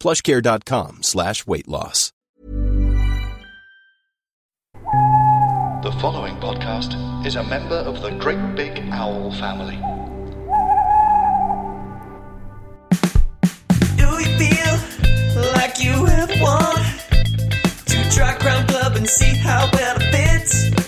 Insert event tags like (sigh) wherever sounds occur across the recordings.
plushcare.com slash weight loss. The following podcast is a member of the Great Big Owl family. Do you feel like you have won? To try Crime Club and see how well it fits.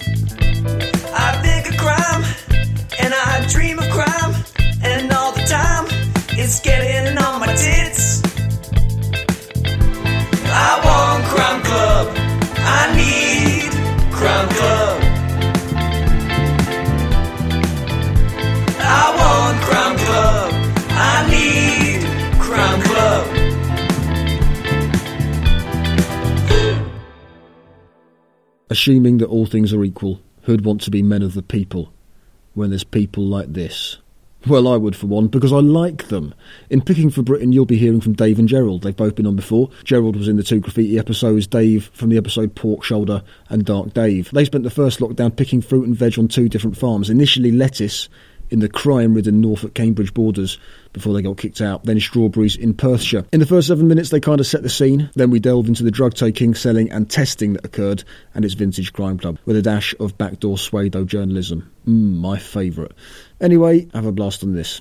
Assuming that all things are equal, who'd want to be men of the people when there's people like this? Well, I would for one, because I like them. In Picking for Britain, you'll be hearing from Dave and Gerald. They've both been on before. Gerald was in the two graffiti episodes, Dave from the episode Pork Shoulder and Dark Dave. They spent the first lockdown picking fruit and veg on two different farms. Initially lettuce in the crime-ridden Norfolk Cambridge borders before they got kicked out, then strawberries in Perthshire. In the first seven minutes, they kind of set the scene. Then we delve into the drug taking, selling, and testing that occurred and its vintage crime club with a dash of backdoor pseudo journalism. Mmm, my favourite. Anyway, have a blast on this.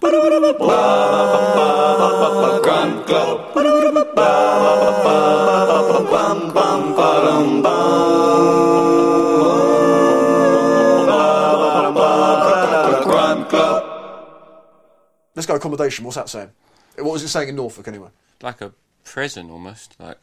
Let's go accommodation. What's that saying? What was it saying in Norfolk anyway? like a prison almost. Like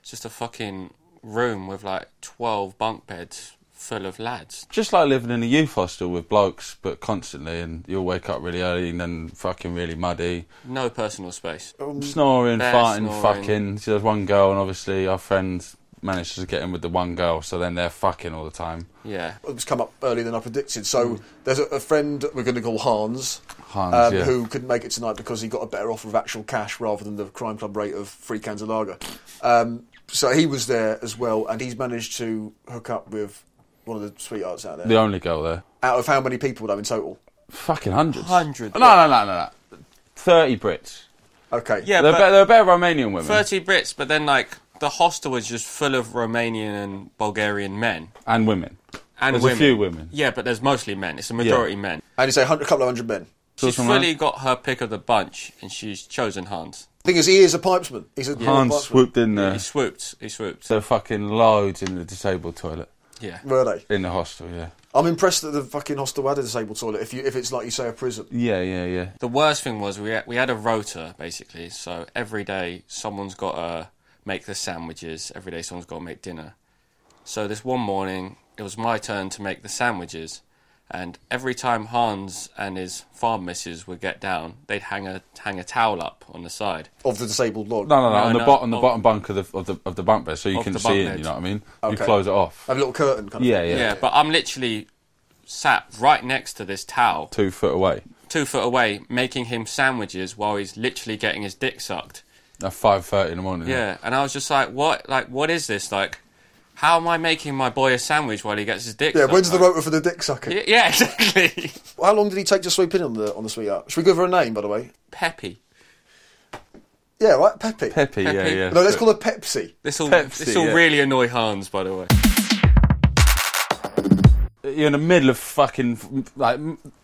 it's just a fucking room with like twelve bunk beds full of lads. Just like living in a youth hostel with blokes, but constantly, and you'll wake up really early and then fucking really muddy, No personal space. snoring, Bare farting, snoring. fucking. So there's one girl, and obviously our friend managed to get in with the one girl, so then they're fucking all the time. Yeah. It's come up earlier than I predicted. So there's a, a friend we're going to call Hans, Hans, um, yeah. who couldn't make it tonight because he got a better offer of actual cash rather than the crime club rate of three cans of lager. Um, so he was there as well, and he's managed to hook up with one of the sweethearts out there. The only girl there. Out of how many people though in total? Fucking hundreds. Hundreds. No, no, no, no, no. Thirty Brits. Okay. Yeah, they're, but be- they're better Romanian women thirty Brits, but then like the hostel was just full of Romanian and Bulgarian men and women. and There's women. a few women. Yeah, but there's mostly men. It's a majority men. And you say a hundred- a couple of hundred men. She's Something like fully got her pick of the bunch, and she's chosen Hans. Thing is, he is a pipesman. He's a yeah. Hans pipesman. swooped in there. He swooped. He swooped. There are fucking loads in the disabled toilet Yeah. Were they? in the hostel. Yeah. I'm impressed that the fucking hostel had a disabled toilet. If you, if it's like you say a prison. Yeah, yeah, yeah. The worst thing was we had, we had a rota basically, so every day someone's got to make the sandwiches. Every day someone's got to make dinner. So this one morning it was my turn to make the sandwiches, and every time Hans and his farm missus would get down, they'd hang a hang a towel up on the side. Of the disabled log. No, no, no. No, on the no, bottom, the bottom bunk of the of the of the bunk bed, so you can see it. in. You know what I mean? Okay. You close it off. Have a little curtain kind Yeah, thing. yeah, Yeah, but I'm literally sat right next to this towel, Two foot away. two foot away, making him sandwiches while he's literally getting his dick sucked. At five thirty in the morning. Yeah, and I was just like, what? Like, what is this? Like, how am I making my boy a sandwich while he gets his dick? Yeah, sucked? when's the Like- rotor for the dick sucking? Yeah, yeah, (laughs) exactly. How long did he take to swoop in on the on the sweetheart? Should we give her a name, by the way? Peppy. Yeah, right, Peppy. Peppy, yeah, Peppy. yeah. No, let's call her Pepsi. This will Pepsi, this will yeah. really annoy Hans, by the way. You're in the middle of fucking like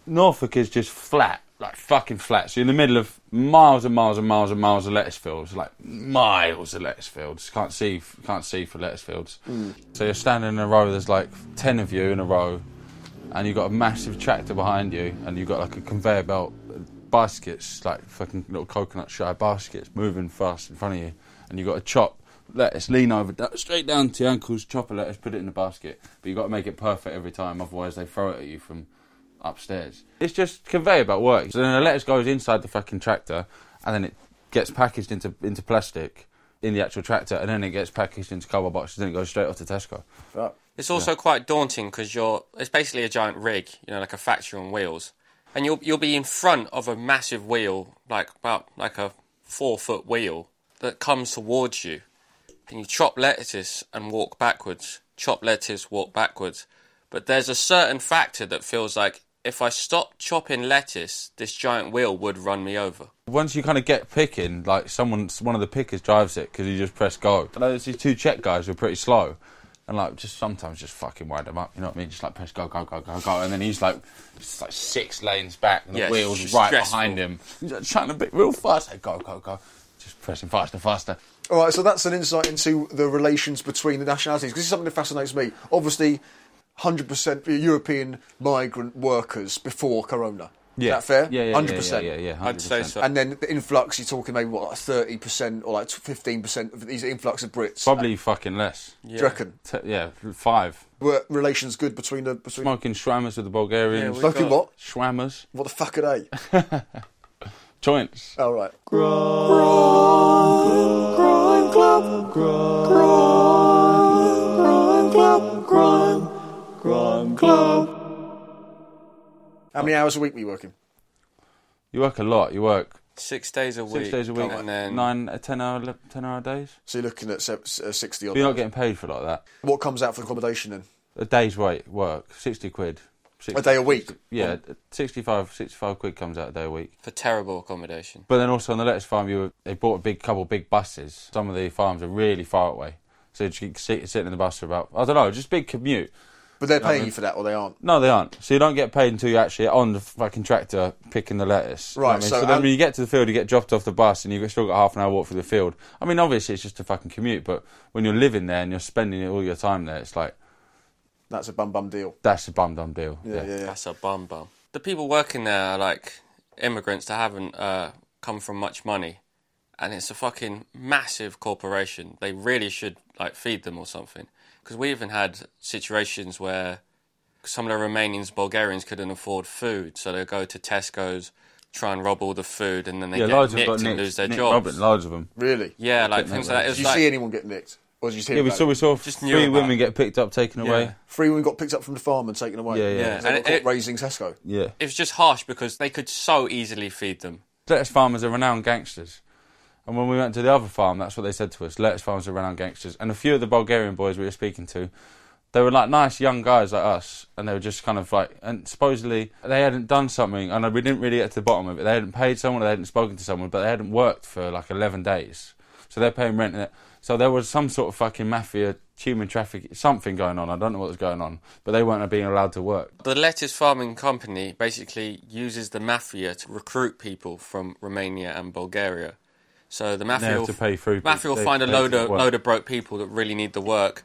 Norfolk is just flat. Like fucking flat. So you're in the middle of miles and miles and miles and miles of lettuce fields, like miles of lettuce fields. Can't see, can't see for lettuce fields. Hmm. So you're standing in a row. There's like ten of you in a row, and you've got a massive tractor behind you, and you've got like a conveyor belt, baskets, like fucking little coconut shy baskets, moving fast in front of you, and you've got to chop lettuce, lean over, straight down to your ankles, chop a lettuce, put it in the basket. But you've got to make it perfect every time, otherwise they throw it at you from upstairs. It's just conveyor belt work. So then the lettuce goes inside the fucking tractor, and then it gets packaged into into plastic in the actual tractor, and then it gets packaged into cardboard boxes, and it goes straight off to Tesco. Right. It's also quite daunting because you're. It's basically a giant rig, you know, like a factory on wheels, and you'll you'll be in front of a massive wheel, like about like a four foot wheel that comes towards you, and you chop lettuce and walk backwards. Chop lettuce, walk backwards. But there's a certain factor that feels like if I stopped chopping lettuce, this giant wheel would run me over. Once you kind of get picking, like someone, one of the pickers drives it because you just press go. I there's these two Czech guys who are pretty slow, and like just sometimes just fucking wind them up. You know what I mean? Just like press go, go, go, go, go, and then he's like, just like six lanes back, and the Yeah, wheels right stressful. behind him. He's like, trying to be real fast. Like, go, go, go. Just pressing faster, faster. All right, so that's an insight into the relations between the nationalities. Because this is something that fascinates me. Obviously, 100% European migrant workers before Corona. Is that fair? Yeah, yeah, 100%. Yeah, yeah, yeah, yeah, I'd say 100%. so. And then the influx, you're talking maybe what, like 30% or like 15% of these influx of Brits. Probably fucking less. Do you reckon? T- yeah, five. Were relations good between the. Between, Smoking schwammers with the Bulgarians. Yeah, Smoking what? Schwammers. What the fuck are they? (laughs) Joints. All right. How many hours a week were you working? You work a lot. You work Six days a week. six days a week, and then nine, uh, ten hour, ten hour days. So you're looking at se- uh, 60. But you're not hours. getting paid for like that. What comes out for accommodation then? A day's rate work, sixty quid. 60, A day a week? Yeah, 65, 65 quid comes out a day a week. for terrible accommodation. But then also on the lettuce farm, you were, they bought a big couple big buses. Some of the farms are really far away, so you keep sit, sitting in the bus for about I don't know, just big commute. But they're paying you for that or they aren't? No, they aren't. So you don't get paid until you're actually on the fucking tractor picking the lettuce. You know Right, I mean? so So, then when you get to the field, you get dropped off the bus and you've still got half an hour walk through the field. I mean, obviously it's just a fucking commute, but when you're living there and you're spending all your time there, it's like That's a bum bum deal. that's a bum bum deal. Yeah, yeah, yeah. That's a bum bum. The people working there are like immigrants that haven't uh, come from much money, and it's a fucking massive corporation. They really should like feed them or something. Because we even had situations where some of the Romanians, Bulgarians couldn't afford food, so they go to Tesco's, try and rob all the food, and then they Yeah, get nicked and nicked, lose their nicked jobs. Robin, loads of them. Really? Yeah, like things like that. Did you like, see anyone get nicked? Or did you see Yeah, we saw we saw Just three women get picked up, taken Yeah. away. Three women got picked up from the farm and taken away. Yeah, yeah. Yeah. They got And it- raising Tesco. Yeah, it was just harsh because they could so easily feed them. lettuce farmers are renowned gangsters. And when we went to the other farm, that's what they said to us. Lettuce farmers are renowned gangsters. And a few of the Bulgarian boys we were speaking to, they were like nice young guys like us, and they were just kind of like, and supposedly they hadn't done something, and we didn't really get to the bottom of it. They hadn't paid someone, they hadn't spoken to someone, but they hadn't worked for like 11 days. So they're paying rent. And it. So there was some sort of fucking mafia, human traffic, something going on. I don't know what was going on, but they weren't being allowed to work. The lettuce farming company basically uses the mafia to recruit people from Romania and Bulgaria. So the mafia will, to pay through mafia will find a load of load of broke people that really need the work,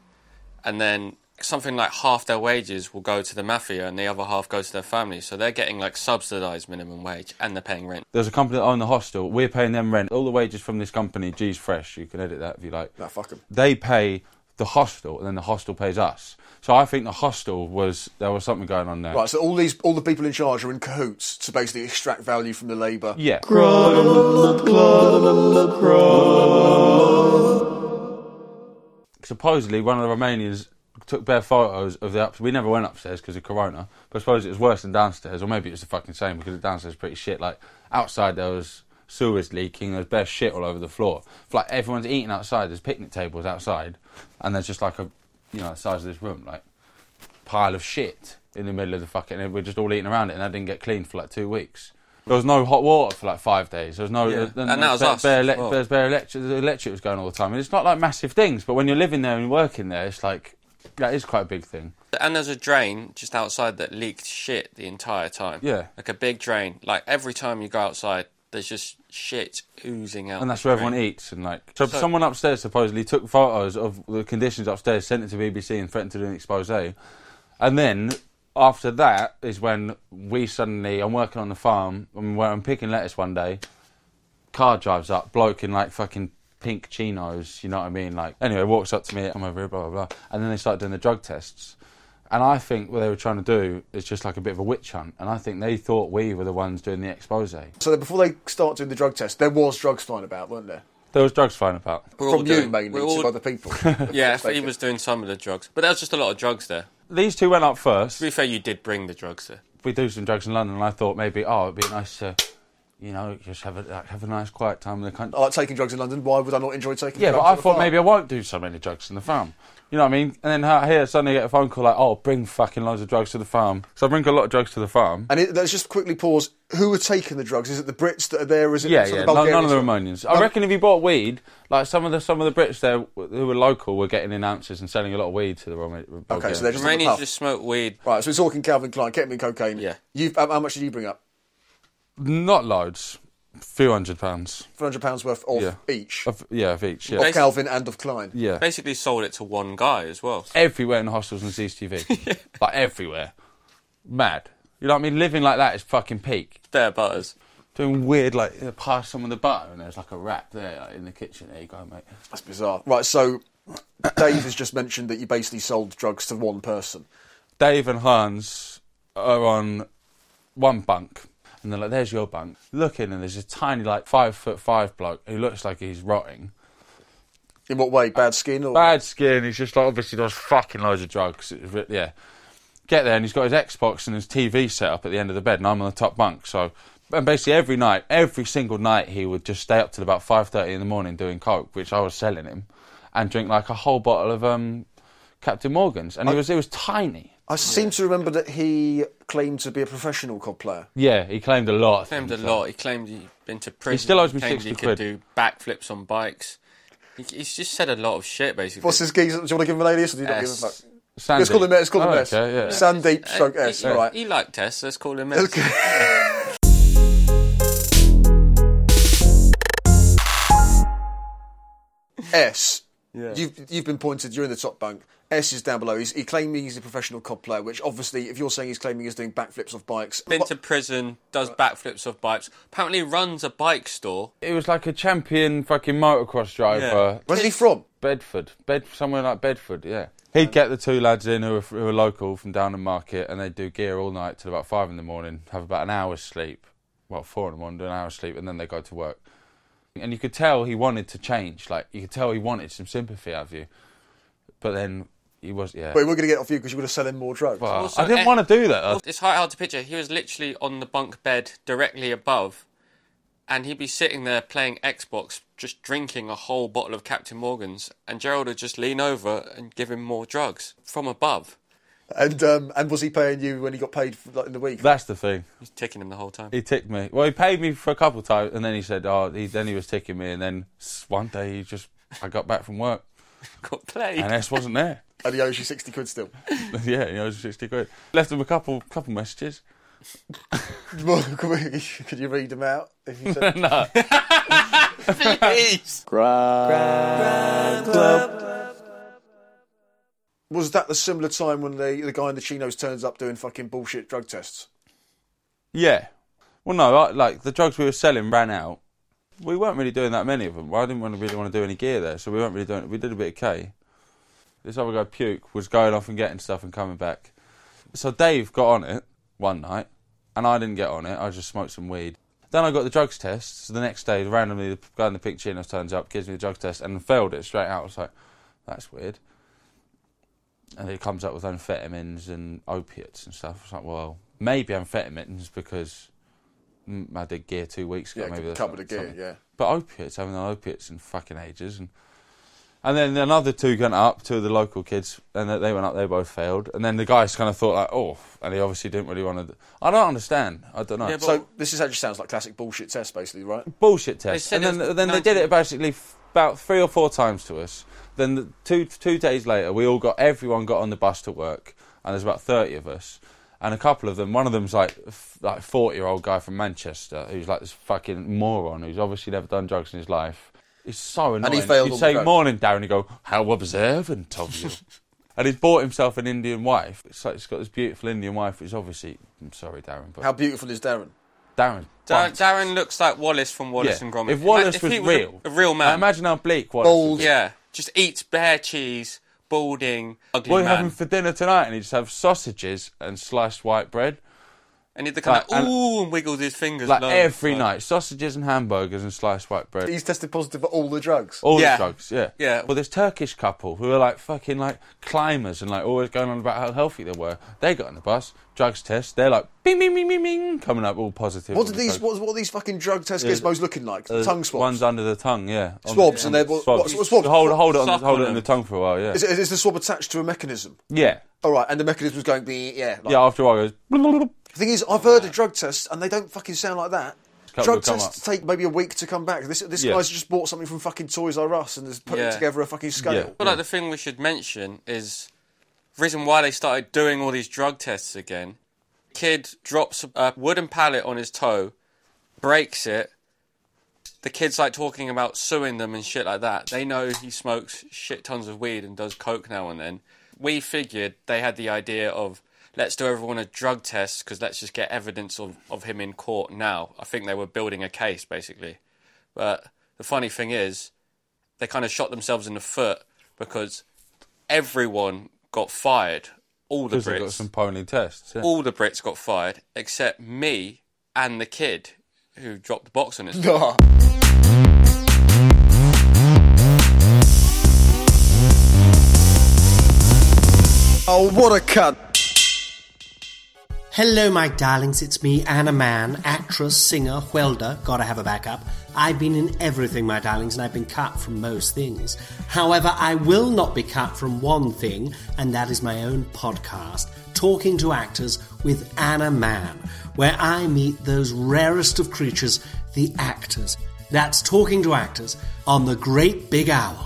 and then something like half their wages will go to the mafia, and the other half goes to their family. So they're getting like subsidised minimum wage, and they're paying rent. There's a company that own the hostel. We're paying them rent. All the wages from this company, G's Fresh, you can edit that if you like. Nah, fuck 'em. They pay the hostel, and then the hostel pays us. So I think the hostel was there was something going on there. Right, so all these, all the people in charge are in cahoots to basically extract value from the labour. Yeah. Supposedly, one of the Romanians took bare photos of the up. We never went upstairs because of Corona, but I suppose it was worse than downstairs, or maybe it was the fucking same because the downstairs was pretty shit. Like outside, there was sewers leaking. There's bare shit all over the floor. Like everyone's eating outside. There's picnic tables outside, and there's just like a, you know, the size of this room, like pile of shit in the middle of the fucking. And we're just all eating around it, and that didn't get cleaned for like two weeks. There was no hot water for like five days. There was no, Yeah. And that was bare, us bare, well. there's bare electric. The electric was going all the time, and it's not like massive things. But when you're living there and working there, it's like that is quite a big thing. And there's a drain just outside that leaked shit the entire time. Yeah. Like a big drain. Like every time you go outside, there's just shit oozing out. and that's where everyone eats and like so, So- someone upstairs supposedly took photos of the conditions upstairs sent it to bbc and threatened to do an expose. And then after that is when we suddenly i'm working on the farm and when i'm picking lettuce one day car drives up bloke in like fucking pink chinos you know what i mean? Like anyway walks up to me i'm over here blah blah blah. And then they start doing the drug tests and I think what they were trying to do is just like a bit of a witch hunt. And I think they thought we were the ones doing the expose. So then before they start doing the drug test, there was drugs flying about, weren't there? There was drugs flying about. We're all From you doing- mainly we're to other people. (laughs) Yeah, he was doing some of the drugs. But there was just a lot of drugs there. These two went up first. To be fair, you did bring the drugs there. we do some drugs in London, and I thought maybe, oh, it'd be nice to, you know, just have a like, have a nice quiet time in the country. I like taking drugs in London. Why would I not enjoy taking yeah, but drugs I at the thought farm? maybe I won't do so many drugs in the farm. You know what I mean? And then out here, suddenly I get a phone call like, oh, bring fucking loads of drugs to the farm. So I bring a lot of drugs to the farm. And it, let's just quickly pause. Who are taking the drugs? Is it the Brits that are there? Is it Yeah, some yeah, the none, none of the Bulgarians? Romanians. I reckon if you bought weed, like some of the some of the Brits there who were local were getting in ounces and selling a lot of weed to the Roman. Okay, so they're just on the Romanians just smoke weed. Right, so we're talking Calvin Klein, ketamine, cocaine. Yeah. You, how, how much did you bring up? not loads, few hundred pounds. Four hundred pounds worth of Yeah. each Of, yeah, of each. Yeah, of Calvin and of Klein. yeah. Basically sold it to one guy as well. everywhere in the hostels and CCTV. (laughs) Like everywhere. Mad. You know what I mean? Living like that is fucking peak. There, butters. Doing weird, like, you know, pass someone the butter and there's like a wrap there like, in the kitchen. There you go, mate. That's bizarre. Right, so Dave has just mentioned that you basically sold drugs to one person. Dave and Hans are on one bunk. And they're like, there's your bunk. Look in and there's a tiny, like, five foot five bloke who looks like he's rotting. In what way? Bad skin or Bad skin. He's just like, obviously does fucking loads of drugs. Yeah. Get there and he's got his Xbox and his TV set up at the end of the bed and I'm on the top bunk. So, and basically every night, every single night, he would just stay up till about 5.30 in the morning doing coke, which I was selling him, and drink like a whole bottle of um, Captain Morgan's. And it was, it was tiny. I seem to remember that he claimed to be a professional COD player. Yeah, he claimed a lot. of Claimed a things, lot. He claimed he'd been to prison. He still owes me claimed 60 he quid. could do backflips on bikes. He, he's just said a lot of shit, basically. What's his geezer? Do you want to give him an alias or do you not give S. a fuck? Sandeep. Let's call him Let's call him Oh, S. okay, yeah. Sandeep Uh, stroke S. he, All right. he liked Tess, let's call him S. (laughs) S. You've you've been pointed. You're in the top bunk. S is down below. He's, he claiming he's a professional COD player, which obviously, if you're saying he's claiming he's doing backflips off bikes, Been to prison, does backflips off bikes. Apparently runs a bike store. It was like a champion fucking motocross driver. where's he from? Bedford, Bed, somewhere like Bedford, yeah. He'd get the two lads in who were, who were local from down the market, and they'd do gear all night till about five in the morning, have about an hour's sleep, well, four in the morning, do an hour's sleep, and then they go to work. And you could tell he wanted to change, like you could tell he wanted some sympathy out of you, but then he was, yeah. But we're going to get off you because you were going to sell him more drugs. Well, Also, I didn't eh, want to do that. I- It's hard, hard to picture. He was literally on the bunk bed directly above, and he'd be sitting there playing Xbox, just drinking a whole bottle of Captain Morgan's, and Gerald would just lean over and give him more drugs from above. And um, and was he paying you when he got paid for, like, in the week? That's the thing. He's ticking him the whole time. He ticked me. Well, he paid me for a couple of times, and then he said, "Oh, he, then he was ticking me." And then one day, he just, I got back from work, (laughs) Got played. and S wasn't there. (laughs) and he owes you sixty quid still. (laughs) yeah, he owes you sixty quid. Left him a couple, couple messages. Could, you read them out? If you said, no, Please. Was that the similar time when the the guy in the chinos turns up doing fucking bullshit drug tests? yeah. Well, no, I, like the drugs we were selling ran out. We weren't really doing that many of them. I didn't want to really want to do any gear there, so we weren't really doing. We did a bit of K. This other guy, Puke, was going off and getting stuff and coming back. So Dave got on it one night, and I didn't get on it. I just smoked some weed. Then I got the drugs test. So the next day, randomly, the guy in the pink chinos turns up, gives me the drugs test, and failed it straight out. I was like, that's weird. And it comes up with amphetamines and opiates and stuff. I was like, well, maybe amphetamines because mm, I did gear two weeks ago. Yeah, maybe that's covered a gear. something. Yeah. But opiates, I haven't done opiates in fucking ages. And and then another two went up, two of the local kids, and they went up, they both failed. And then the guys kind of thought, like, oh, and he obviously didn't really want to. I don't understand. I don't know. Yeah, So this is actually sounds like classic bullshit test, basically, right? Bullshit test. And it then, was then they did it basically f- about three or four times to us. Then the two two days later, we all got everyone got on the bus to work. and there's about thirty of us, and a couple of them, one of them's like f- like forty year old guy from Manchester who's like this fucking moron who's obviously never done drugs in his life. It's so annoying. And he failed You on say drugs. morning, Darren, you go, how observant of you. (laughs) and he's bought himself an Indian wife. It's like he's got this beautiful Indian wife, which obviously, I'm sorry, Darren, but How beautiful is Darren? Darren. Dar- Darren looks like Wallace from Wallace and Gromit. If Wallace If was he real, a, a real I man, imagine how bleak Wallace Bald. was. yeah, just eats bare cheese, balding, ugly What are you man, having for dinner tonight? And he just have sausages and sliced white bread. And he'd the kind like, of ooh and wiggles his fingers Like loads, every like- night, sausages and hamburgers and sliced white bread. He's tested positive for all the drugs. All Yeah. the drugs, yeah. Yeah. Well, this Turkish couple who are like fucking like climbers and like always going on about how healthy they were. They got on the bus, drugs test. They're like bing, bing, bing, bing, bing, coming up all positive. What on are the these? What, what are these fucking drug test Yeah, gizmos looking like? Uh, tongue swabs. One's under the tongue, yeah. Swabs, the- and they're- what- swabs. what- swabs? Hold, hold it on, Suck hold it in the tongue for a while, yeah. Is, it- is the swab attached to a mechanism? yeah. All right, and the mechanism was going be yeah. Like, Yeah, after a while it goes. The thing is, I've heard a drug test and they don't fucking sound like that. Couple Drug will come tests up. take maybe a week to come back. This this Yeah. guy's just bought something from fucking Toys R Us and has put Yeah. together a fucking scale. Yeah. I feel like the thing we should mention is the reason why they started doing all these drug tests again. Kid drops a wooden pallet on his toe, breaks it. The kid's like talking about suing them and shit like that. They know he smokes shit tons of weed and does coke now and then. We figured they had the idea of let's do everyone a drug test because let's just get evidence of, of him in court now. I think they were building a case basically. But the funny thing is, they kind of shot themselves in the foot because everyone got fired. All the Because they got Brits, some pony tests. Yeah. all the Brits got fired except me and the kid who dropped the box on his. (laughs) Oh, what a cunt! Hello, my darlings. It's me, Anna Mann, actress, singer, welder. Gotta have a backup. I've been in everything, my darlings, and I've been cut from most things. However, I will not be cut from one thing, and that is my own podcast, Talking to Actors with Anna Mann, where I meet those rarest of creatures, the actors. That's Talking to Actors on the Great Big Owl.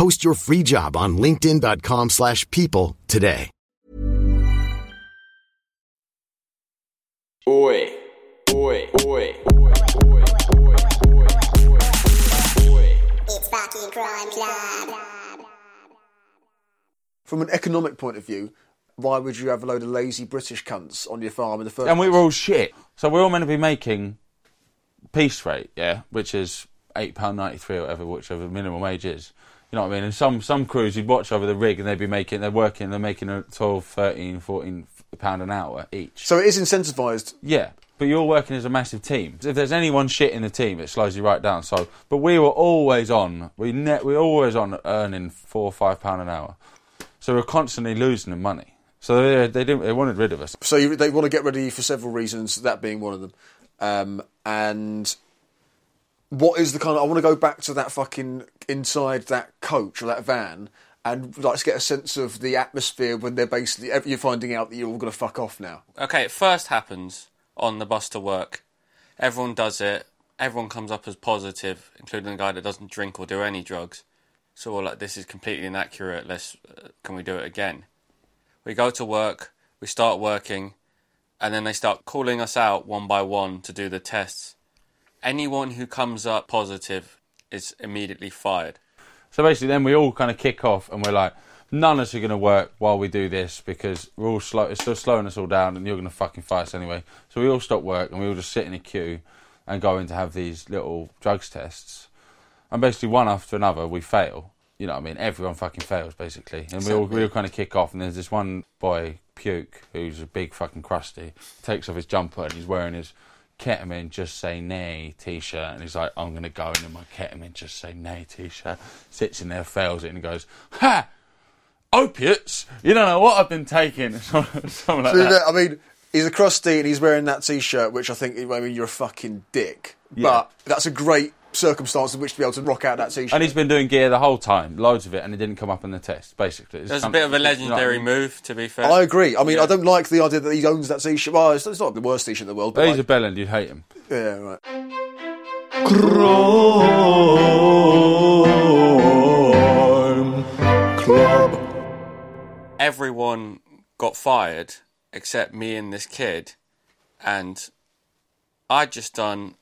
Post your free job on linkedin.com slash people today. Oi, oi, oi, oi, oi, oi, oi, oi, It's fucking Crime Club. From an economic point of view, why would you have a load of lazy British cunts on your farm in the first place? And we were all shit. So we're all meant to be making piece rate, yeah, which is £8.93 or whatever, whichever minimum wage is. You know what I mean? And some some crews you'd watch over the rig and they'd be making they're working they're making a 12, 13, 14 pound an hour each. So it is incentivised. Yeah, but you're working as a massive team. If there's any one shit in the team, it slows you right down. So, but we were always on. We ne- we were always on earning four or five pound an hour. So we're constantly losing them money. So they they didn't they wanted rid of us. So you, they want to get rid of you for several reasons, that being one of them. Um, and what is the kind of? I want to go back to that fucking inside that coach or that van, and like to get a sense of the atmosphere when they're basically you're finding out that you're all to fuck off now. Okay, it first happens on the bus to work. Everyone does it. Everyone comes up as positive, including the guy that doesn't drink or do any drugs. So we're like, this is completely inaccurate. Let's uh, can we do it again? We go to work. We start working, and then they start calling us out one by one to do the tests. Anyone who comes up positive is immediately fired. So basically, then we all kind of kick off, and we're like, none of us are going to work while we do this because we're all slow. It's still slowing us all down, and you're going to fucking fight us anyway. So we all stop work, and we all just sit in a queue and go in to have these little drugs tests. And basically, one after another, we fail. You know what I mean? Everyone fucking fails, basically. And we all, we all kind of kick off, and there's this one boy, Puke, who's a big fucking crusty, takes off his jumper, and he's wearing his ketamine just say nay t-shirt. And he's like i'm going to go in my ketamine just say nay t-shirt. Sits in there fails it and goes ha! Opiates? You don't know what i've been taking. (laughs) Something like So, that. I mean, he's a crusty and he's wearing that t-shirt, which I think I mean you're a fucking dick. Yeah. But that's a great circumstance in which to be able to rock out that t-shirt. and he's been doing gear the whole time loads of it and it didn't come up in the test basically It's There's a bit of a you know I legendary mean? move, to be fair. I agree. I mean, Yeah. I don't like the idea that he owns that t-shirt. Well, it's, it's not the worst t-shirt in the world, but but he's a like, bellend you'd hate him yeah, right. Club. everyone got fired except me and this kid, and I'd just done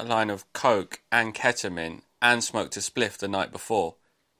a line of coke and ketamine and smoked a spliff the night before,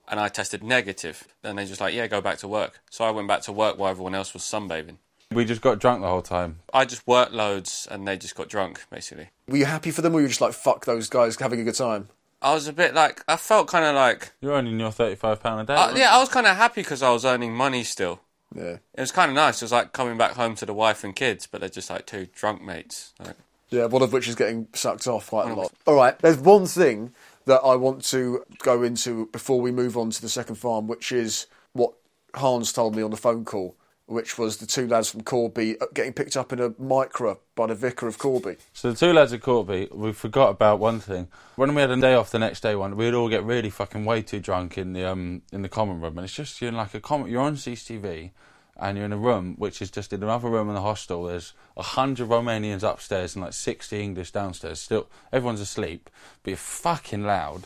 and I tested negative. Then they just like, yeah, go back to work. So I went back to work while everyone else was sunbathing. we just got drunk the whole time I just worked loads, and they just got drunk, basically. Were you happy for them, or were you just like fuck those guys having a good time? I was a bit like, I felt kind of like, you're earning your 35 pound a day uh, yeah. I was kind of happy because I was earning money still. Yeah, It was kind of nice. It was like coming back home to the wife and kids, but they're just like two drunk mates. Like, yeah. One of which is getting sucked off quite a lot. All right. There's one thing that I want to go into before we move on to the second farm, which is what Hans told me on the phone call, which was the two lads from Corby uh, getting picked up in a Micra by the vicar of Corby. So the two lads at Corby, we forgot about one thing. When we had a day off the next day, one we'd all get really fucking way too drunk in the um in the common room, and it's just you're in like a common. You're on CCTV, and you're in a room which is just in another room in the hostel. There's a hundred Romanians upstairs and like sixty English downstairs. Still, everyone's asleep, but you're fucking loud.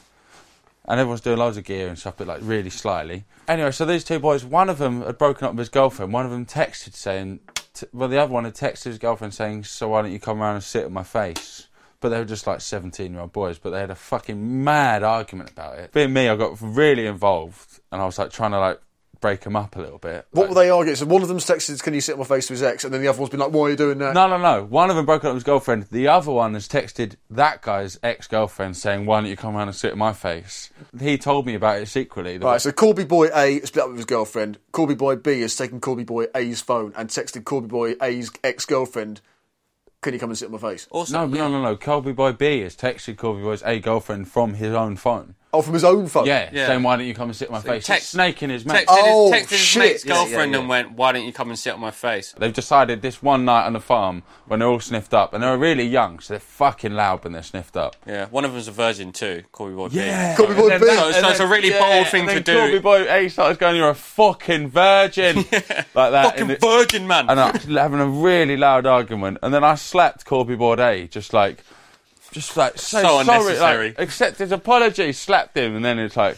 And everyone's doing loads of gear and stuff, but like really slightly. Anyway, so these two boys, one of them had broken up with his girlfriend. One of them texted saying, t- well, the other one had texted his girlfriend saying, "So why don't you come around and sit on my face?" But they were just like seventeen-year-old boys. But they had a fucking mad argument about it. Being me, I got really involved, and I was like trying to like break them up a little bit. What Like- were they arguing? So one of them's texted, "Can you sit on my face?" to his ex, and then the other one's been like, "Why are you doing that?" No, no, no. One of them broke up with his girlfriend. The other one has texted that guy's ex-girlfriend saying, "Why don't you come around and sit in my face?" He told me about it secretly. The- Right, so Corby Boy A split up with his girlfriend. Corby Boy B has taken Corby Boy A's phone and texted Corby Boy A's ex girlfriend, Can you come and sit on my face? Also, no, no, no, no. Corby Boy B has texted Corby Boy's a girlfriend from his own phone. Oh, from his own phone? Yeah, Yeah. saying why don't you come and sit on my face? text- snaking his mate. Texted Oh, his, texted his shit. mate's girlfriend yeah, yeah. and went, "Why don't you come and sit on my face?" They've decided this one night on the farm when they're all sniffed up, and they're really young, so they're fucking loud when they're sniffed up. Yeah, one of them's a virgin too, Corby Boy. B. Corby Boy And B. then So- so it's a really bold thing and to then do. Corby Boy A starts going, "You're a fucking virgin," (laughs) like that. Fucking and virgin man. and I'm having a really loud argument, and then I slapped Corby Boy A, just like, just like say So sorry, unnecessary. like, accept his apology, slapped him, and then it's like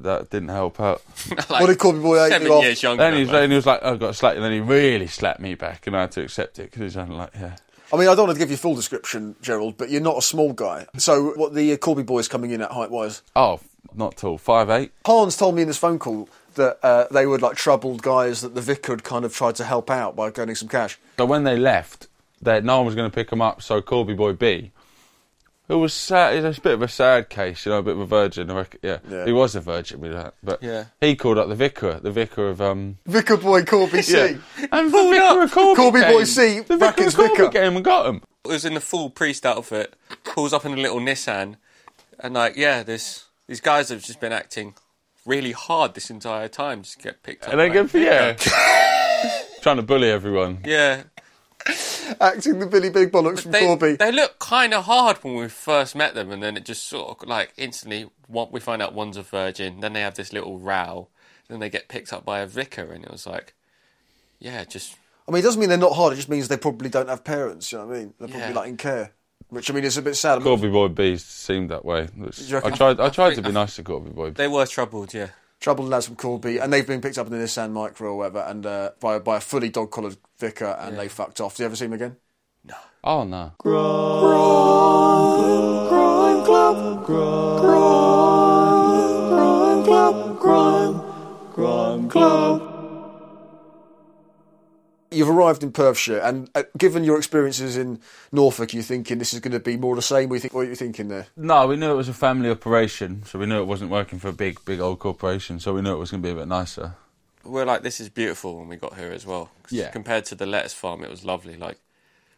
that didn't help out. (laughs) Like, What did Corby Boy A Seven do off? years younger. Then he, was, then he was like, "I got slapped," and then he really slapped me back, and I had to accept it because he's only like, "Yeah." I mean, I don't want to give you full description, Gerald, but you're not a small guy. So, what the uh, Corby boys coming in at height wise? Oh, not tall. Five eight. Hans told me in this phone call that uh, they were like troubled guys that the vicar had kind of tried to help out by getting some cash. So when they left, that no one was going to pick them up. So Corby Boy B, who was sad, it's a bit of a sad case, you know, a bit of a virgin. I reckon, yeah. Yeah. he was a virgin with that, but Yeah. he called up the vicar, the vicar of um. Vicar boy Corby (laughs) C. Yeah. And the vicar of Corby, Corby came. boy C, the vicar brackets of Corby vicar. came and got him. It was in the full priest outfit, pulls up in a little Nissan, and like, yeah, this these guys have just been acting really hard this entire time just to get picked up. And they by go for yeah, (laughs) trying to bully everyone. Yeah. (laughs) Acting the Billy Big Bollocks from They, Corby. they look kind of hard when we first met them, and then it just sort of like instantly, one, we find out one's a virgin. Then they have this little row. Then they get picked up by a vicar, and it was like, yeah, just I mean, it doesn't mean they're not hard. It just means they probably don't have parents. You know what I mean? They're probably Yeah. like in care, which I mean is a bit sad. Corby Boy B seemed that way. Which you I tried. I tried to be nice to Corby Boy. B. they were troubled. Yeah. Troubled lads from Corby, and they've been picked up in the Nissan Micra or whatever, and uh, by by a fully dog collared vicar, and they fucked off. Do you ever see him again? No. Oh no. Crime Club, crime club, crime, crime club. You've arrived in Perthshire, and uh, given your experiences in Norfolk, you're thinking this is going to be more the same. What, you think, what are you thinking there? No, we knew it was a family operation, so we knew it wasn't working for a big, big old corporation. So we knew it was going to be a bit nicer. we're like, this is beautiful when we got here as well. Yeah. Compared to the lettuce farm, it was lovely. Like,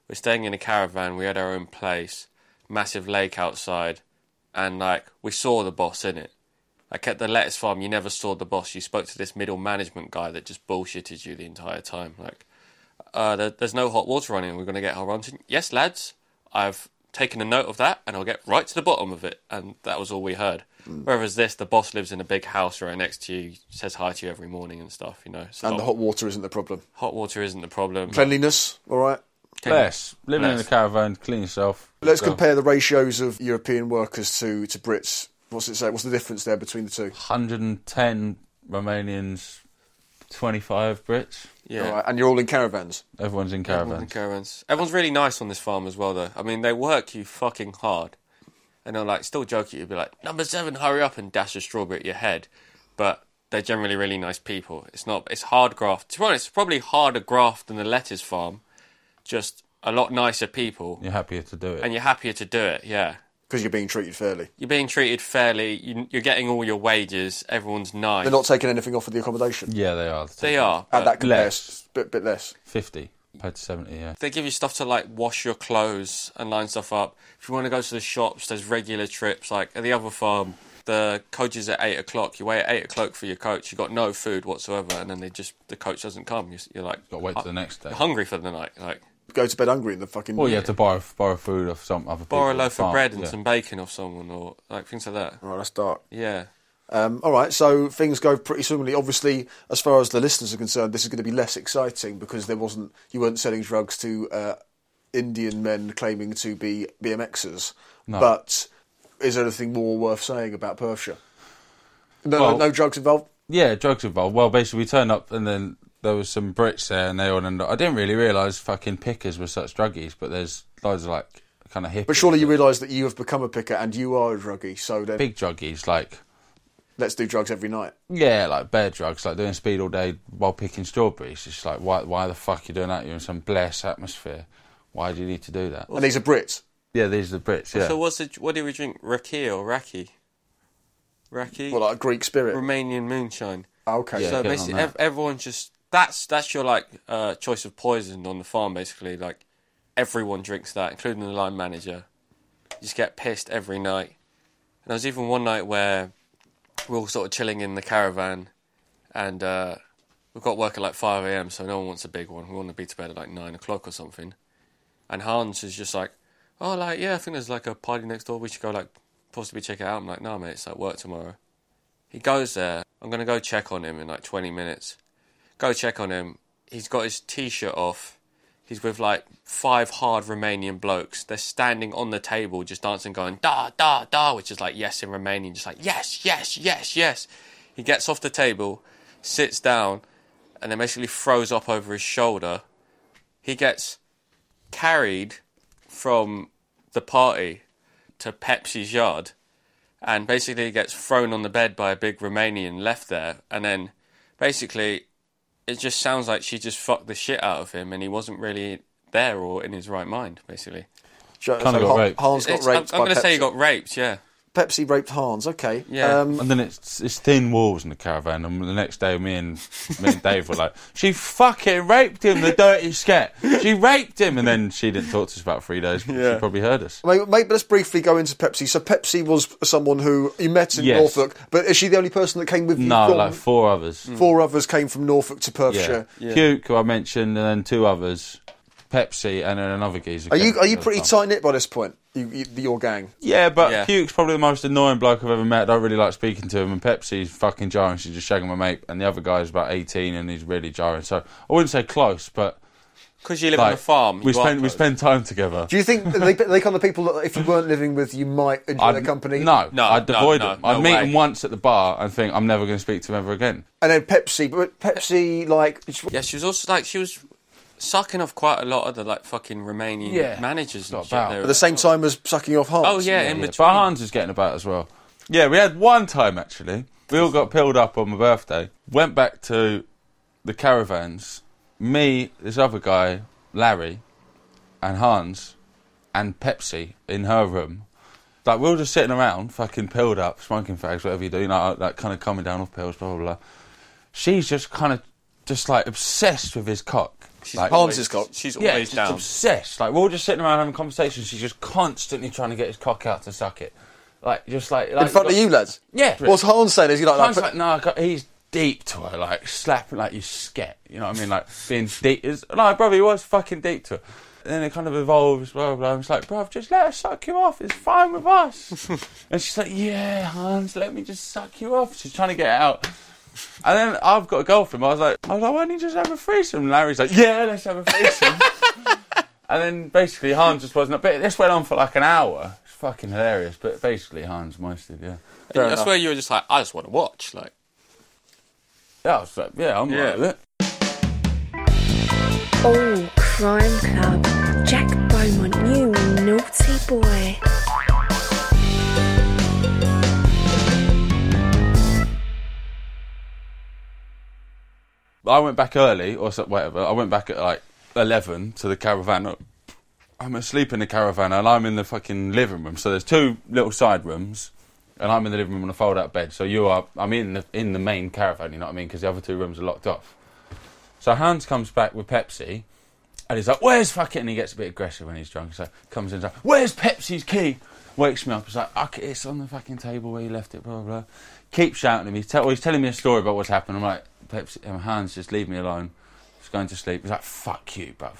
we're staying in a caravan. We had our own place, massive lake outside, and like we saw the boss in it. Like at the lettuce farm, you never saw the boss. You spoke to this middle management guy that just bullshitted you the entire time. Like, uh, there, there's no hot water running. We're going to get hot water. Yes, lads. I've taken a note of that, and I'll get right to the bottom of it. And that was all we heard. Whereas this, the boss lives in a big house right next to you, says hi to you every morning and stuff. You know, so And the hot water isn't the problem. hot water isn't the problem. Cleanliness, all right. Less living in a caravan, clean yourself. Let's Go. compare the ratios of European workers to, to Brits. What's it say? What's the difference there between the two? 110 Romanians, 25 Brits. Yeah. All right, and you're all in caravans. Everyone's in Everyone's caravans. in caravans. Everyone's really nice on this farm as well, though. I mean, they work you fucking hard, and they'll like still joke at you, be like, "Number seven, hurry up!" and dash a strawberry at your head. But they're generally really nice people. It's not. It's hard graft. To be honest, it's probably harder graft than the lettuce farm. Just a lot nicer people, You're happier to do it. and you're happier to do it. Yeah. Because you're being treated fairly. You're being treated fairly. You, you're getting all your wages. Everyone's nice. They're not taking anything off of the accommodation. yeah, they are. They are. And but that compares less. bit bit less. 50 compared to 70, yeah. They give you stuff to like wash your clothes and line stuff up. If you want to go to the shops, there's regular trips. Like at the other farm, the coach is at eight o'clock. You wait at eight o'clock for your coach. You got no food whatsoever, and then they just the coach doesn't come. You're, you're like, Got to wait till the next day. You're hungry for the night. Like Go to bed hungry in the fucking. Or you have to borrow, borrow food off some other people. borrow a at loaf of farm, bread and yeah. some bacon off someone, or like things like that. All right, that's dark. Yeah. Um, all right, so things go pretty swimmingly. Obviously, as far as the listeners are concerned, this is going to be less exciting because there wasn't you weren't selling drugs to uh, Indian men claiming to be BMXers. No. But is there anything more worth saying about Perthshire? No, Well- no drugs involved. Yeah, drugs involved. Well, basically, we turned up and then there was some Brits there, and they all ended up. I didn't really realise fucking pickers were such druggies, but there's loads of like kind of hippies. But surely you realise that you have become a picker and you are a druggie. So then, big druggies, like let's do drugs every night. yeah, like bear drugs, like doing speed all day while picking strawberries. It's just like why why the fuck are you doing that? You're in some blessed atmosphere. Why do you need to do that? And these are Brits. Yeah, these are the Brits. Yeah, So what's the, what do we drink? Raki or raki? Raki. Well, like a Greek spirit. Romanian moonshine. Okay. Yeah, so basically, that. ev- everyone's just that's that's your like uh, choice of poison on the farm. Basically, like everyone drinks that, including the line manager. You just get pissed every night. And there was even one night where we were all sort of chilling in the caravan, and uh, we've got work at like five a.m. So no one wants a big one. We want to be to bed at like nine o'clock or something. And Hans is just like, "Oh, like yeah, I think there's like a party next door. We should go like possibly check it out." I'm like, "No, mate, it's like work tomorrow." He goes there. I'm gonna go check on him in like 20 minutes. Go check on him. He's got his t-shirt off. He's with like five hard Romanian blokes. They're standing on the table, just dancing, going da da da, which is like yes in Romanian, just like yes, yes, yes, yes. He gets off the table, sits down, and then basically throws up over his shoulder. He gets carried from the party to Pepsi's yard, and basically gets thrown on the bed by a big Romanian left there, and then basically it just sounds like she just fucked the shit out of him, and he wasn't really there or in his right mind, basically. So, Kinda so got Han- raped. Hans got It's- raped. I'm, I'm going to say he got raped. Yeah. Pepsi raped Hans. Okay. Yeah. Um, And then it's it's thin walls in the caravan, and the next day, me and me and Dave were like, "She fucking raped him, the dirty scat. She raped him." And then she didn't talk to us about three days. But Yeah. She probably heard us. Maybe, maybe let's briefly go into Pepsi. So Pepsi was someone who you met in Yes. Norfolk, but is she the only person that came with you? No, from- like four others. Four others came from Norfolk to Yeah, Perthshire. Puke, who I mentioned, and then two others, Pepsi, and then another geezer. Are you are you pretty tight knit by this point? You, you, your gang. Yeah, but Yeah. Puke's probably the most annoying bloke I've ever met. I don't really like speaking to him. And Pepsi's fucking jarring. She's just shagging my mate. And the other guy's about 18 and he's really jarring. So I wouldn't say close, but. Because you live on a farm. We spend, we spend time together. Do you think (laughs) they they kind of people that if you weren't living with, you might enjoy their company? No, No, I'd no, avoid no. I'd no meet way. him once at the bar and think I'm never going to speak to him ever again. And then Pepsi, but Pepsi like Yeah, she was also like she was sucking off quite a lot of the like fucking Romanian Yeah. managers and Not shit. about. They at the same time as sucking off Hans. Oh yeah, in Yeah, between. but Hans is getting about as well. Yeah, we had one time actually. We all got pilled up on my birthday. Went back to the caravans. Me, this other guy, Larry, and Hans, and Pepsi in her room. Like we were just sitting around, fucking pilled up, smoking fags, whatever you do, you know, like kind of coming down off pills, blah blah blah. She's just kind of, just like obsessed with his cock. She's like, Hans is cock. She's yeah, always just down. obsessed. Like we're all just sitting around having conversations. She's just constantly trying to get his cock out to suck it. Like just like, like in front of you lads. Yeah. What's Hans saying? Is he like Hans that? like, no, I got- he's deep to her, like slapping like you sket. You know what I mean? Like being deep. Is, no, brother, he was fucking deep to her. And then it kind of evolves, blah, blah, blah. It's like, bruv, just let her suck you off. It's fine with us. (laughs) and she's like, yeah, Hans, let me just suck you off. She's trying to get it out. And then I've got a girlfriend. I was like, I was like, why don't you just have a threesome? And Larry's like, yeah, let's have a threesome. (laughs) and then basically Hans just wasn't. But this went on for like an hour. It's fucking hilarious. But basically Hans mostly, yeah. Fair That's enough. where you were just like, I just want to watch. Like, Yeah, I was like, yeah, I'm Yeah. right with it. Oh, Crime Club. Jack Beaumont, you naughty boy. I went back early, or so, whatever. I went back at like 11 to the caravan. I'm asleep in the caravan, and I'm in the fucking living room. So there's two little side rooms, and I'm in the living room on a fold-out bed. So you are, I'm in the in the main caravan. You know what I mean? Because the other two rooms are locked off. So Hans comes back with Pepsi, and he's like, "Where's fucking?" And he gets a bit aggressive when he's drunk. So comes in, and like, "Where's Pepsi's key?" Wakes me up. He's like, okay, "It's on the fucking table where you left it." Blah blah. blah. Keep shouting at me. Well, he's telling me a story about what's happened. I'm like, "Pepsi, um, Um, Hans, just leave me alone." Just going to sleep. He's like, "Fuck you, blah."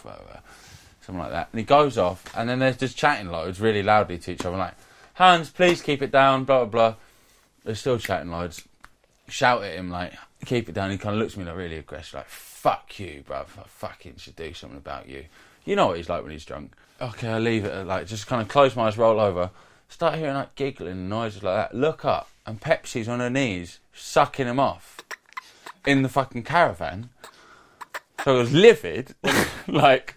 Something like that. And he goes off, and then they're just chatting loads really loudly to each other. Like, Hans, please keep it down, blah, blah, blah. They're still chatting loads. Shout at him, like, keep it down. He kind of looks at me like really aggressive, like, fuck you, bruv. I fucking should do something about you. You know what he's like when he's drunk. Okay, I leave it like, just kind of close my eyes, roll over. Start hearing, like, giggling noises like that. Look up, and Pepsi's on her knees, sucking him off in the fucking caravan. So I was livid, (laughs) like...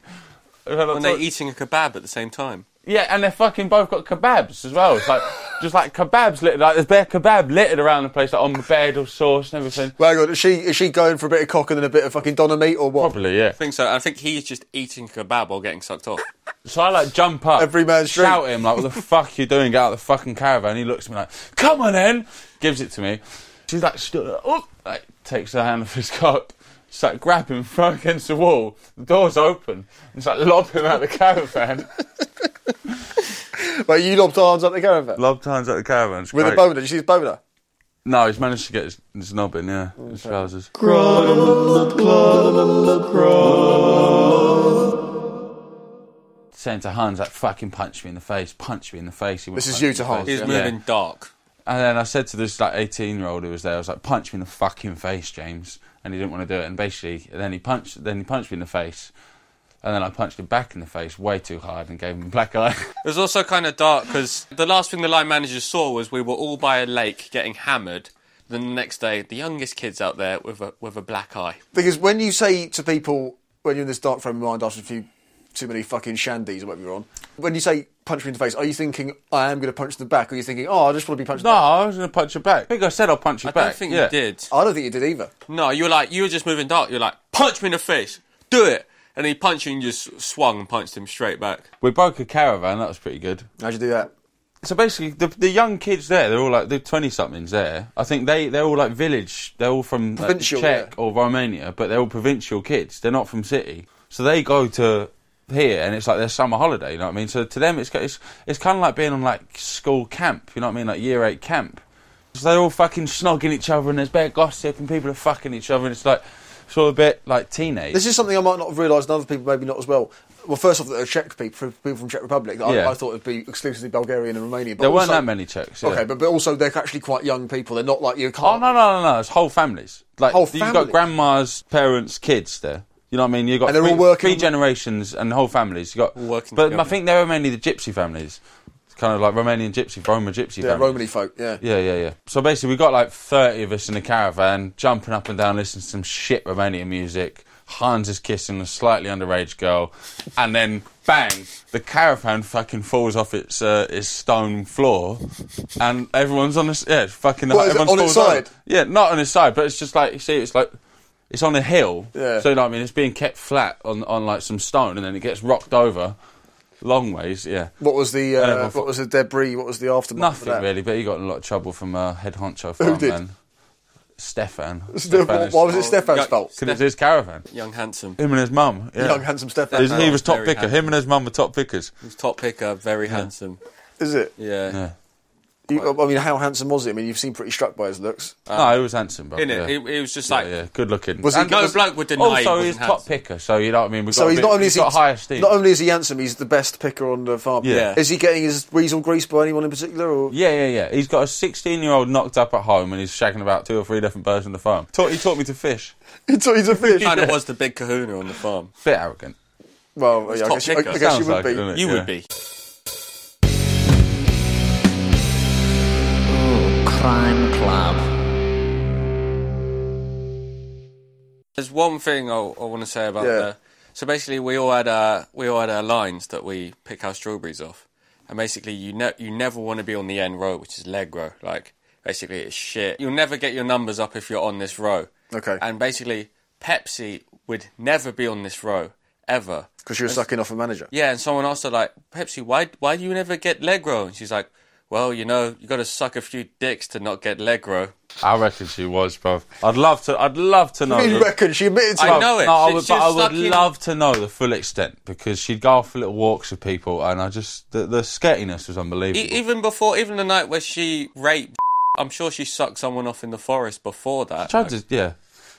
when they're (laughs) eating a kebab at the same time. Yeah, and they're fucking both got kebabs as well. It's like just like kebabs littered, like there's bare kebab littered around the place, like on the bed or sauce and everything. Well, hang on, is she is she going for a bit of cock and then a bit of fucking doner meat or what? Probably, yeah. I think so. I think he's just eating kebab while getting sucked off. So I like jump up, Every man's dream. shout at him like, "What the fuck you doing? Get out of the fucking caravan!" He looks at me like, "Come on, then!" Gives it to me. She's like, stood up, oh, like takes her hand off his cock. Just like grab him, throw against the wall. The door's open. It's like lob him out the caravan. But you lobbed Hans up the caravan lob Hans out the caravan. It's with a great. boner. Did you see his boner? No, he's managed to get his, his knob in, yeah, mm, his trousers. Saying to Hans, like, fucking punch me in the face, punch me in the face. He wouldn't This is punch you me to in the Hans, face. He's Yeah. moving dark. And then I said to this like 18 year old who was there, I was like, punch me in the fucking face, James. And he didn't want to do it. And basically, then he punched, then he punched me in the face. And then I punched him back in the face way too hard and gave him a black eye. (laughs) It was also kind of dark because the last thing the line manager saw was we were all by a lake getting hammered. Then the next day, the youngest kids out there with a with a black eye. Because when you say to people when you're in this dark frame of mind after a few too many fucking shandies or whatever you're on. When you say punch me in the face, are you thinking I am going to punch in the back, or are you thinking, oh, I just want to be punched? No, in the back? I was going to punch you back. I think I said I'll punch you I back. don't think yeah. you did. I don't think you did either. No, you were like you were just moving dark. You're like punch me in the face, do it, and he punched you and you just swung and punched him straight back. We broke a caravan. That was pretty good. How'd you do that? So basically, the the young kids there, they're all like the twenty somethings there. I think they they're all like village. They're all from like, Czech yeah. or Romania, but they're all provincial kids. They're not from city, so they go to here, and it's like their summer holiday. You know what I mean? So to them, it's it's it's kind of like being on like school camp. You know what I mean? Like year eight camp. So they're all fucking snogging each other, and there's bare gossip, and people are fucking each other, and it's like it's all a bit like teenage. This is something I might not have realised, and other people maybe not as well. Well, first off, they're Czech people, people from Czech Republic. I, Yeah. I thought it'd be exclusively Bulgarian and Romanian. But there weren't that many Czechs. yeah. Okay, but, but also they're actually quite young people. They're not like you can't. Oh no no no no! It's whole families. Like Whole you've got grandmas, parents, kids there. You know what I mean? You've got And they're all three, working- three generations and whole families. You got working but together. I think they were mainly the gypsy families. It's kind of like Romanian gypsy, Roma gypsy Yeah, families. Romany folk. Yeah. Yeah, yeah, yeah. So basically, we got like thirty of us in a caravan, jumping up and down, listening to some shit Romanian music. Hans is kissing a slightly underage girl, and then bang, the caravan fucking falls off its uh, its stone floor, and everyone's on the s- yeah, fucking What, is it everyone's on its side? Yeah, not on its side, but it's just like you see, it's like it's on a hill. Yeah. So you know what I mean, it's being kept flat on on like some stone, and then it gets rocked over, long ways. Yeah. What was the uh, everyone what was the debris? What was the aftermath? Nothing really, but he got in a lot of trouble from uh, head honcho Who did? man. Stefan. (laughs) Stefan, why- why was it Stefan's Yeah, fault? Because it's his caravan. Young handsome. Him and his mum. Yeah. Young handsome Stefan. He's- he was top Very picker. handsome. Him and his mum were top pickers. He was top picker, very handsome. Is it? Yeah. Yeah. You, I mean, how handsome was he? I mean, you've seemed pretty struck by his looks. Ah. no, he was handsome, bro. In yeah. it, he, he was just like yeah, good looking. Was he- And no was- bloke would deny. also, he he's wasn't top handsome. picker, so you know what I mean. We've So got he's bit- not only he's is he got high esteem. not only is he handsome, he's the best picker on the farm. Yeah. Is he getting his weasel grease by anyone in particular? Or Yeah, yeah, yeah. He's got a 16 year old knocked up at home and he's shagging about two or three different birds on the farm. Taught, he taught me to fish. (laughs) he taught you to fish? Kind of was the big kahuna on the farm. Bit arrogant. Well, yeah, I top guess, you- I, guess Sounds you would like be. it, doesn't it? You would be. Crime Club. There's one thing I, I want to say about Yeah. the. So basically, we all had our we all had our lines that we pick our strawberries off, and basically, you ne- you never want to be on the end row, which is leg row. Like basically, it's shit. You'll never get your numbers up if you're on this row. Okay. And basically, Pepsi would never be on this row ever. Because you were sucking off a manager. Yeah, and someone asked her like, Pepsi, why why do you never get leg row? And she's like, Well, you know, you got to suck a few dicks to not get leg row. I reckon she was, bro. I'd love to. I'd love to know. You the- reckon she admitted to I know it. No, I would, but I would stuck in- love to know the full extent because she'd go off for little walks with people, and I just the, the skettiness was unbelievable. E- even before, even the night where she raped, I'm sure she sucked someone off in the forest before that. Tried to, yeah.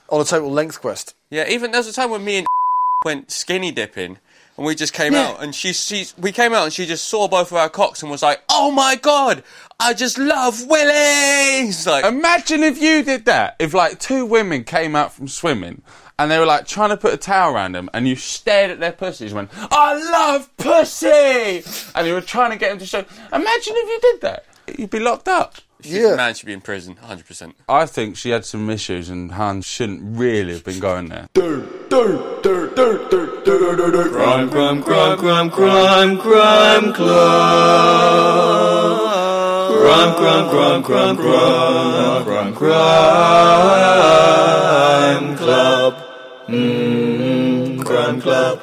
On a total length quest. Yeah, even there was a time when me and (laughs) went skinny dipping, and we just came out, and she, she, we came out, and she just saw both of our cocks and was like, "Oh my god, I just love willies!" (laughs) Like, Imagine if you did that. If like two women came out from swimming and they were like trying to put a towel around them, and you stared at their pussies and went, "I love pussy," and you were trying to get them to show. Imagine if you did that. You'd be locked up. she's yeah. man should be in prison, 100. percent I think she had some issues, and Hans shouldn't really have been going there. Crime, crime, crime, crime, crime, crime club. Crime, crime, crime, crime, crime, crime, crime club. Mm, crime club.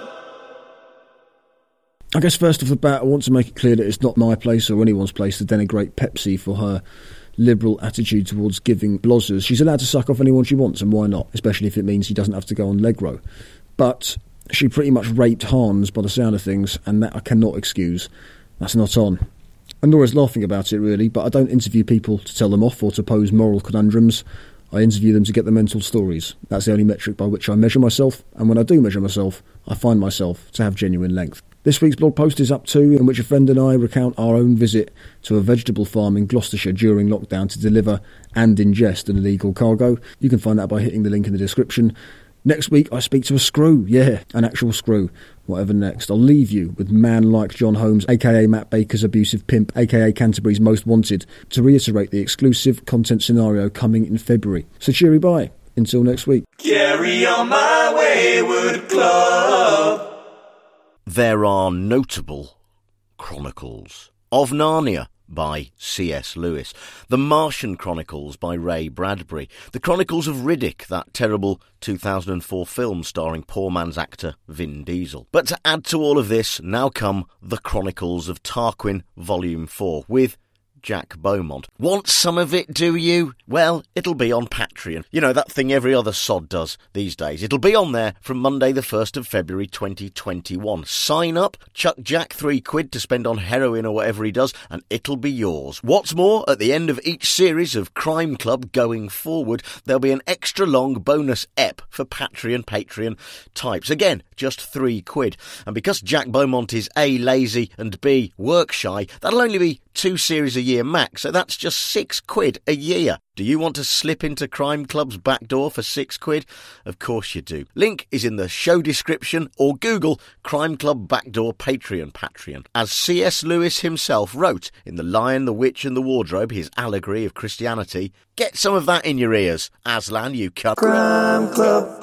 I guess first off the bat, I want to make it clear that it's not my place or anyone's place to denigrate Pepsi for her liberal attitude towards giving blozzers. She's allowed to suck off anyone she wants, and why not? Especially if it means she doesn't have to go on leg row. But she pretty much raped Hans by the sound of things, and that I cannot excuse. That's not on. And Laura's laughing about it, really, but I don't interview people to tell them off or to pose moral conundrums. I interview them to get the mental stories. That's the only metric by which I measure myself, and when I do measure myself, I find myself to have genuine length. This week's blog post is up too, in which a friend and I recount our own visit to a vegetable farm in Gloucestershire during lockdown to deliver and ingest an illegal cargo. You can find that by hitting the link in the description. Next week, I speak to a screw. Yeah, an actual screw. Whatever next. I'll leave you with man like John Holmes, aka Matt Baker's abusive pimp, aka Canterbury's most wanted, to reiterate the exclusive content scenario coming in February. So cheery bye. Until next week. Carry on my wayward club. there are notable chronicles of Narnia by C.S. Lewis, The Martian Chronicles by Ray Bradbury, The Chronicles of Riddick, that terrible 2004 film starring poor man's actor Vin Diesel. But to add to all of this, now come The Chronicles of Tarquin, Volume 4, with Jack Beaumont. Want some of it, do you? Well, it'll be on Patreon. You know, that thing every other sod does these days. It'll be on there from Monday, the 1st of February 2021. Sign up, chuck Jack three quid to spend on heroin or whatever he does, and it'll be yours. What's more, at the end of each series of Crime Club going forward, there'll be an extra long bonus ep for Patreon Patreon types. Again, just three quid. And because Jack Beaumont is A, lazy, and B, work shy, that'll only be two series a year max, so that's just six quid a year. Do you want to slip into Crime Club's back door for six quid? Of course you do. Link is in the show description or Google Crime Club Backdoor Patreon Patreon. As C.S. Lewis himself wrote in The Lion, the Witch and the Wardrobe, his allegory of Christianity, get some of that in your ears, Aslan, you cut. Crime Club.